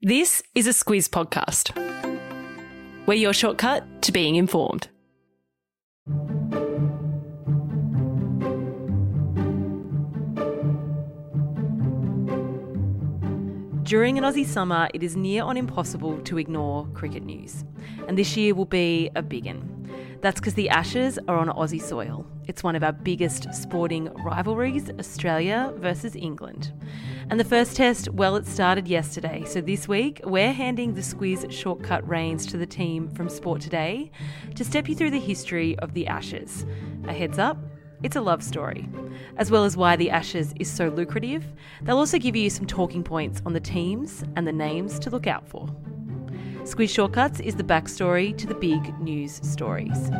This is a Squiz podcast. We're your shortcut to being informed. During an Aussie summer, it is near on impossible to ignore cricket news. And this year will be a big one. That's because the Ashes are on Aussie soil. It's one of our biggest sporting rivalries, Australia versus England. And the first test, well, it started yesterday. So this week, we're handing the Squiz shortcut reins to the team from Sport Today to step you through the history of the Ashes. A heads up, it's a love story. As well as why the Ashes is so lucrative, they'll also give you some talking points on the teams and the names to look out for. Squiz Shortcuts is the backstory to the big news stories.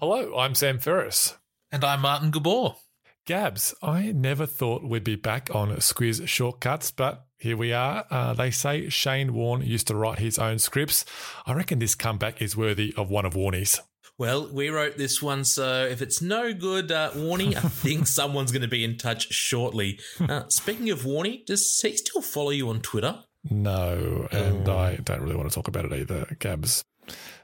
Hello, I'm Sam Ferris. And I'm Martin Gabor. Gabs, I never thought we'd be back on Squiz Shortcuts, but here we are. Uh, they say Shane Warne used to write his own scripts. I reckon this comeback is worthy of one of Warnie's. Well, we wrote this one, so if it's no good, uh, Warnie, I think someone's going to be in touch shortly. Uh, speaking of Warnie, does he still follow you on Twitter? No, and oh. I don't really want to talk about it either, Gabs.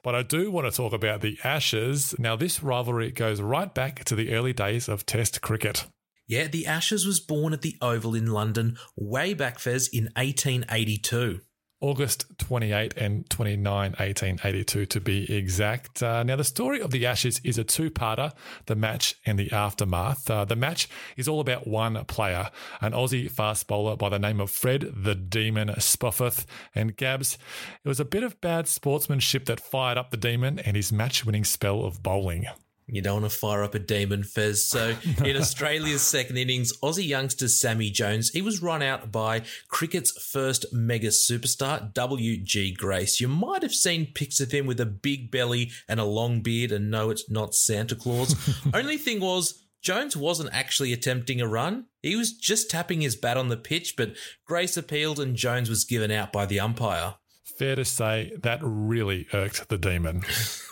But I do want to talk about the Ashes. Now, this rivalry goes right back to the early days of Test cricket. Yeah, the Ashes was born at the Oval in London way back, Fez, in 1882. August 28 and 29, 1882 to be exact. Uh, now, the story of the Ashes is a two parter the match and the aftermath. Uh, the match is all about one player, an Aussie fast bowler by the name of Fred the Demon Spofforth. And Gabs, it was a bit of bad sportsmanship that fired up the Demon and his match winning spell of bowling. You don't want to fire up a demon, Fez. So, in Australia's second innings, Aussie youngster Sammy Jones, he was run out by cricket's first mega superstar, W.G. Grace. You might have seen pics of him with a big belly and a long beard, and no, it's not Santa Claus. Only thing was, Jones wasn't actually attempting a run. He was just tapping his bat on the pitch, but Grace appealed and Jones was given out by the umpire fair to say that really irked the demon.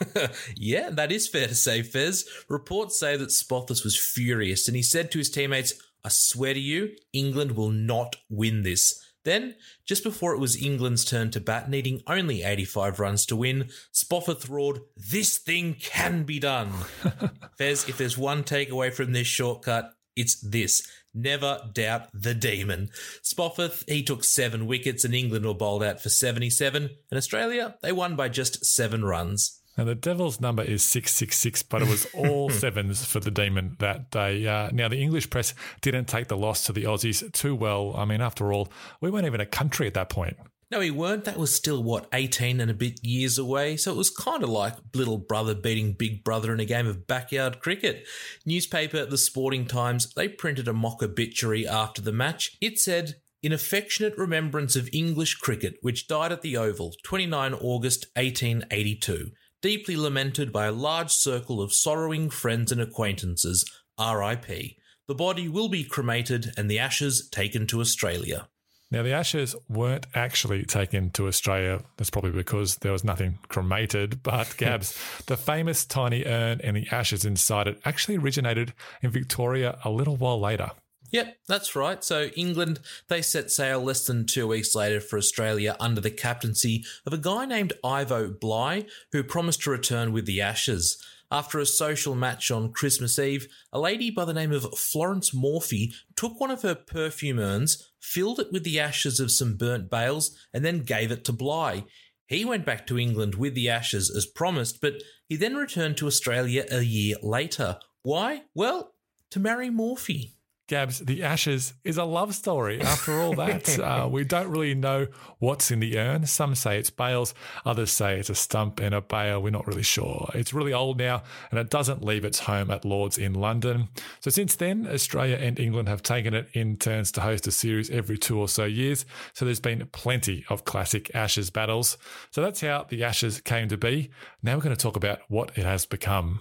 yeah, that is fair to say, Fez. Reports say that Spofforth was furious and he said to his teammates, I swear to you, England will not win this. Then, just before it was England's turn to bat, needing only 85 runs to win, Spofforth roared, This thing can be done. Fez, if there's one takeaway from this shortcut, it's this. Never doubt the demon. Spofforth, he took seven wickets and England were bowled out for 77. And Australia, they won by just seven runs. And the Devils' number is 666, but it was all sevens for the Demon that day. Uh, now, the English press didn't take the loss to the Aussies too well. I mean, after all, we weren't even a country at that point. No, he weren't. That was still, what, 18 and a bit years away. So it was kind of like little brother beating big brother in a game of backyard cricket. Newspaper The Sporting Times, they printed a mock obituary after the match. It said, in affectionate remembrance of English cricket, which died at the Oval, 29 August 1882, deeply lamented by a large circle of sorrowing friends and acquaintances, RIP. The body will be cremated and the ashes taken to Australia. Now, the ashes weren't actually taken to Australia. That's probably because there was nothing cremated. But Gabs, the famous tiny urn and the ashes inside it actually originated in Victoria a little while later. Yep, that's right. So England, they set sail less than two weeks later for Australia under the captaincy of a guy named Ivo Bligh, who promised to return with the Ashes. After a social match on Christmas Eve, a lady by the name of Florence Morphy took one of her perfume urns, filled it with the ashes of some burnt bales, and then gave it to Bligh. He went back to England with the ashes as promised, but he then returned to Australia a year later. Why? Well, to marry Morphy. Gabs, The Ashes is a love story after all that. uh, we don't really know what's in the urn. Some say it's bales, others say it's a stump and a bale. We're not really sure. It's really old now and it doesn't leave its home at Lord's in London. So since then, Australia and England have taken it in turns to host a series every two or so years. So there's been plenty of classic Ashes battles. So that's how the Ashes came to be. Now we're going to talk about what it has become.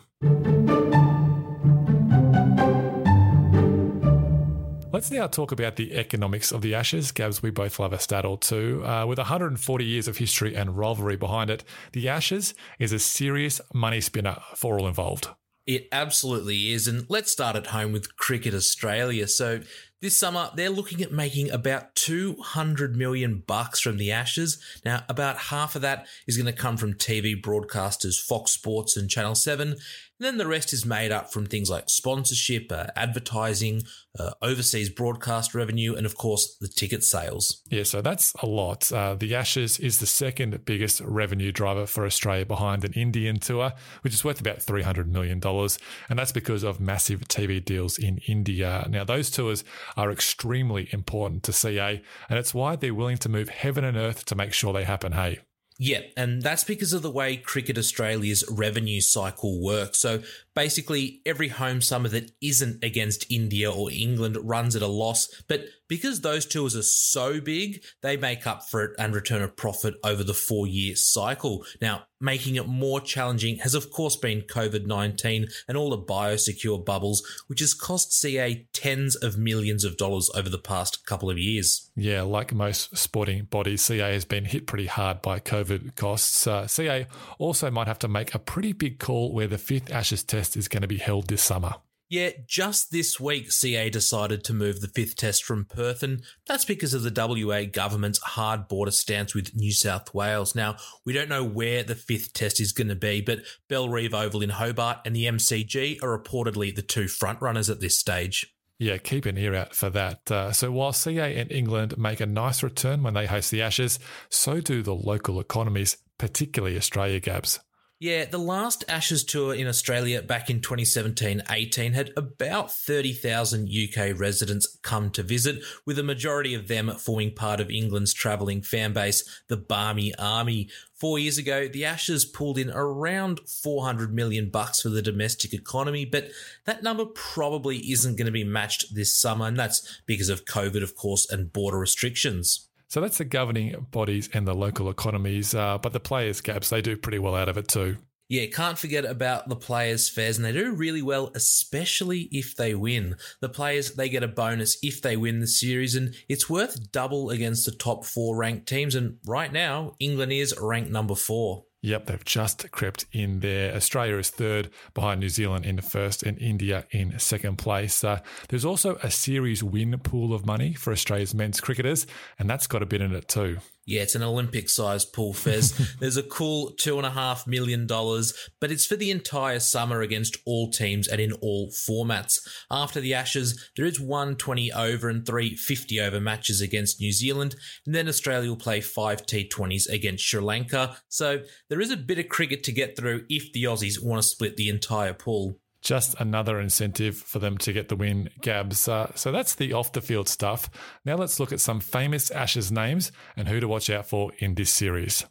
Let's now talk about the economics of the Ashes. Gabs, we both love a stat or two. Uh, with 140 years of history and rivalry behind it, the Ashes is a serious money spinner for all involved. It absolutely is. And let's start at home with Cricket Australia. So, This summer, they're looking at making about 200 million bucks from the Ashes. Now, about half of that is going to come from TV broadcasters Fox Sports and Channel 7, and then the rest is made up from things like sponsorship, uh, advertising, uh, overseas broadcast revenue, and of course, the ticket sales. Yeah, so that's a lot. Uh, the Ashes is the second biggest revenue driver for Australia behind an Indian tour, which is worth about $300 million. And that's because of massive TV deals in India. Now, those tours are extremely important to CA, and it's why they're willing to move heaven and earth to make sure they happen. Hey, yeah, and that's because of the way Cricket Australia's revenue cycle works. So basically, every home summer that isn't against India or England runs at a loss. But because those tours are so big, they make up for it and return a profit over the four year cycle. Now, making it more challenging has, of course, been COVID 19 and all the biosecure bubbles, which has cost CA tens of millions of dollars over the past couple of years. Yeah, like most sporting bodies, CA has been hit pretty hard by COVID costs. Uh, CA also might have to make a pretty big call where the fifth Ashes test is going to be held this summer. Yeah, just this week, CA decided to move the fifth test from Perth, and that's because of the WA government's hard border stance with New South Wales. Now, we don't know where the fifth test is going to be, but Bellerive Oval in Hobart and the MCG are reportedly the two frontrunners at this stage. Yeah, keep an ear out for that. Uh, so while CA and England make a nice return when they host the Ashes, so do the local economies, particularly Australia Gabs. Yeah, the last Ashes tour in Australia back in 2017 18 had about 30,000 UK residents come to visit, with a majority of them forming part of England's travelling fan base, the Barmy Army. Four years ago, the Ashes pulled in around 400 million bucks for the domestic economy, but that number probably isn't going to be matched this summer, and that's because of COVID, of course, and border restrictions. So that's the governing bodies and the local economies. Uh, but the players' Gabs, they do pretty well out of it too. Yeah, can't forget about the players' Fez, and they do really well, especially if they win. The players, they get a bonus if they win the series, and it's worth double against the top four ranked teams. And right now, England is ranked number four. Yep, they've just crept in there. Australia is third behind New Zealand in first and India in second place. Uh, there's also a series win pool of money for Australia's men's cricketers, and that's got a bit in it too. Yeah, it's an Olympic sized pool, Fez. There's a cool two and a half million dollars, but it's for the entire summer against all teams and in all formats. After the Ashes, there is one 20 over and three 50 over matches against New Zealand, and then Australia will play five T20s against Sri Lanka. So there is a bit of cricket to get through if the Aussies want to split the entire pool just another incentive for them to get the win, Gabs. Uh, so that's the off the field stuff. Now let's look at some famous Ashes names and who to watch out for in this series.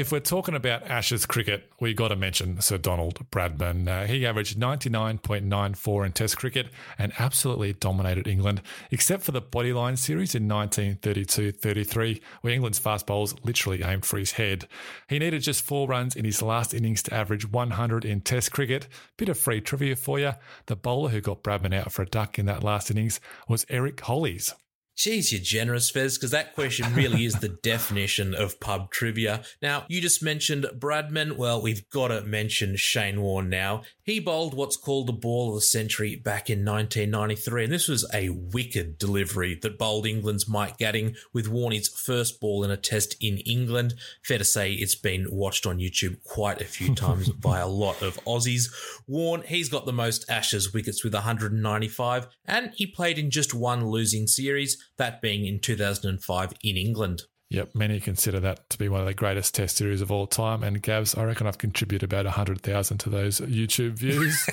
If we're talking about Ashes cricket, we got to mention Sir Donald Bradman. Uh, he averaged 99.94 in Test cricket and absolutely dominated England, except for the Bodyline series in 1932 33, where England's fast bowlers literally aimed for his head. He needed just four runs in his last innings to average 100 in Test cricket. Bit of free trivia for you the bowler who got Bradman out for a duck in that last innings was Eric Hollies. Geez, you're generous, Fez, because that question really is the definition of pub trivia. Now, you just mentioned Bradman. Well, we've got to mention Shane Warne now. He bowled what's called the ball of the century back in 1993, and this was a wicked delivery that bowled England's Mike Gatting with Warnie's first ball in a test in England. Fair to say it's been watched on YouTube quite a few times by a lot of Aussies. Warne, he's got the most Ashes wickets with 195, and he played in just one losing series that being in 2005 in England. Yep, many consider that to be one of the greatest test series of all time. And Gabs, I reckon I've contributed about 100,000 to those YouTube views.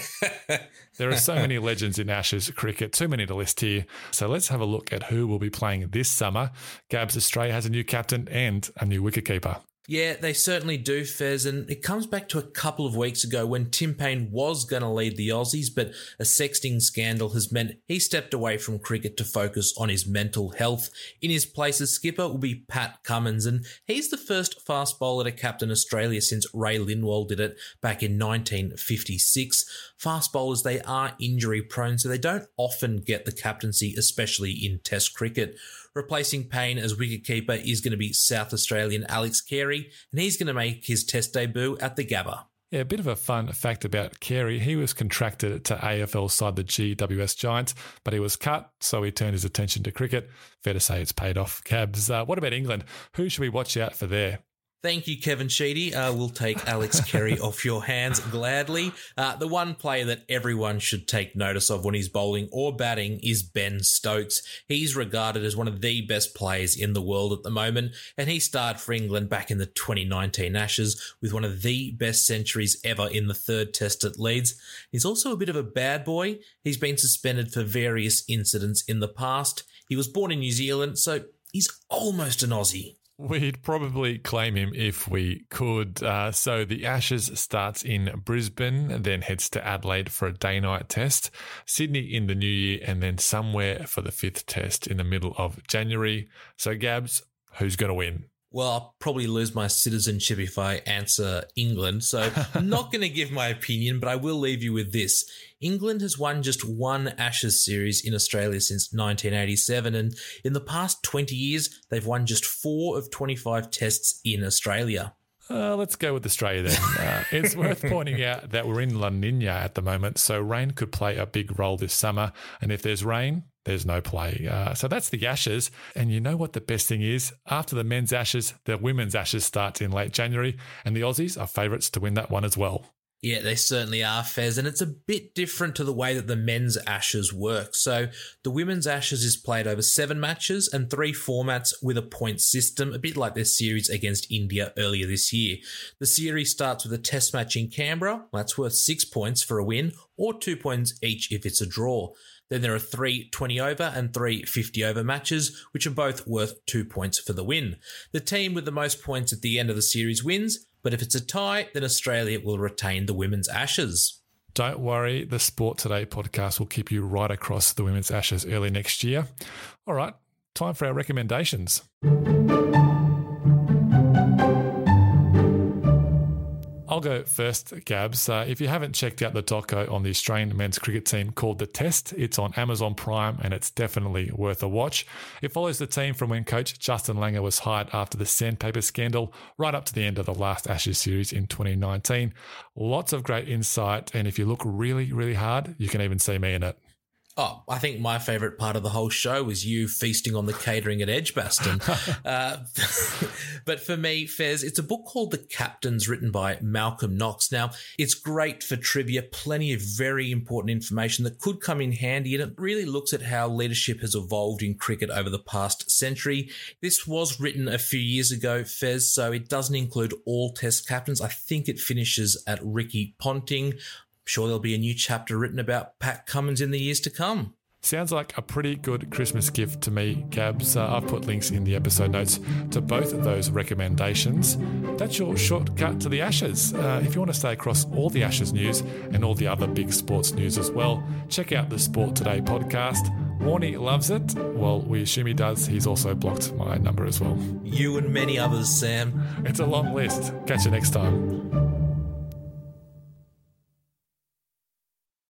there are so many legends in Ashes cricket, too many to list here. So let's have a look at who will be playing this summer. Gabs, Australia has a new captain and a new wicketkeeper. Yeah, they certainly do, Fez. And it comes back to a couple of weeks ago when Tim Paine was going to lead the Aussies, but a sexting scandal has meant he stepped away from cricket to focus on his mental health. In his place as skipper will be Pat Cummins, and he's the first fast bowler to captain Australia since Ray Lindwall did it back in 1956. Fast bowlers, they are injury prone, so they don't often get the captaincy, especially in Test cricket. Replacing Paine as wicketkeeper is going to be South Australian Alex Carey, and he's going to make his Test debut at the Gabba. Yeah, a bit of a fun fact about Carey. He was contracted to AFL side the GWS Giants, but he was cut, so he turned his attention to cricket. Fair to say it's paid off. Gabs, uh, what about England? Who should we watch out for there? Thank you, Kevin Sheedy. Uh, we'll take Alex Carey off your hands gladly. Uh, the one player that everyone should take notice of when he's bowling or batting is Ben Stokes. He's regarded as one of the best players in the world at the moment, and he starred for England back in the 2019 Ashes with one of the best centuries ever in the third test at Leeds. He's also a bit of a bad boy. He's been suspended for various incidents in the past. He was born in New Zealand, so he's almost an Aussie. We'd probably claim him if we could. Uh, so the Ashes starts in Brisbane, then heads to Adelaide for a day night test, Sydney in the new year, and then somewhere for the fifth test in the middle of January. So, Gabs, who's going to win? Well, I'll probably lose my citizenship if I answer England. So I'm not going to give my opinion, but I will leave you with this. England has won just one Ashes series in Australia since 1987. And in the past 20 years, they've won just four of 25 tests in Australia. Uh, let's go with Australia then. Uh, it's worth pointing out that we're in La Nina at the moment, so rain could play a big role this summer. And if there's rain, there's no play. Uh, so that's the Ashes. And you know what the best thing is? After the men's Ashes, the women's Ashes starts in late January, and the Aussies are favourites to win that one as well. Yeah, they certainly are, Fez, and it's a bit different to the way that the men's Ashes work. So, the women's Ashes is played over seven matches and three formats with a point system, a bit like their series against India earlier this year. The series starts with a test match in Canberra, that's worth six points for a win, or two points each if it's a draw. Then there are three 20 over and three 50 over matches, which are both worth two points for the win. The team with the most points at the end of the series wins, but if it's a tie, then Australia will retain the women's ashes. Don't worry, the Sport Today podcast will keep you right across the women's ashes early next year. All right, time for our recommendations. I'll go first, Gabs. Uh, if you haven't checked out the doco on the Australian men's cricket team called The Test, it's on Amazon Prime and it's definitely worth a watch. It follows the team from when coach Justin Langer was hired after the sandpaper scandal right up to the end of the last Ashes series in 2019. Lots of great insight, and if you look really, really hard, you can even see me in it. Oh, I think my favourite part of the whole show was you feasting on the catering at Edgbaston. uh, but for me, Fez, it's a book called The Captains, written by Malcolm Knox. Now, it's great for trivia, plenty of very important information that could come in handy, and it really looks at how leadership has evolved in cricket over the past century. This was written a few years ago, Fez, so it doesn't include all Test captains. I think it finishes at Ricky Ponting sure there'll be a new chapter written about Pat Cummins in the years to come. Sounds like a pretty good Christmas gift to me, Gabs. Uh, I've put links in the episode notes to both of those recommendations. That's your shortcut to the Ashes. Uh, if you want to stay across all the Ashes news and all the other big sports news as well, check out the Sport Today podcast. Warnie loves it. Well, we assume he does. He's also blocked my number as well. You and many others, Sam. It's a long list. Catch you next time.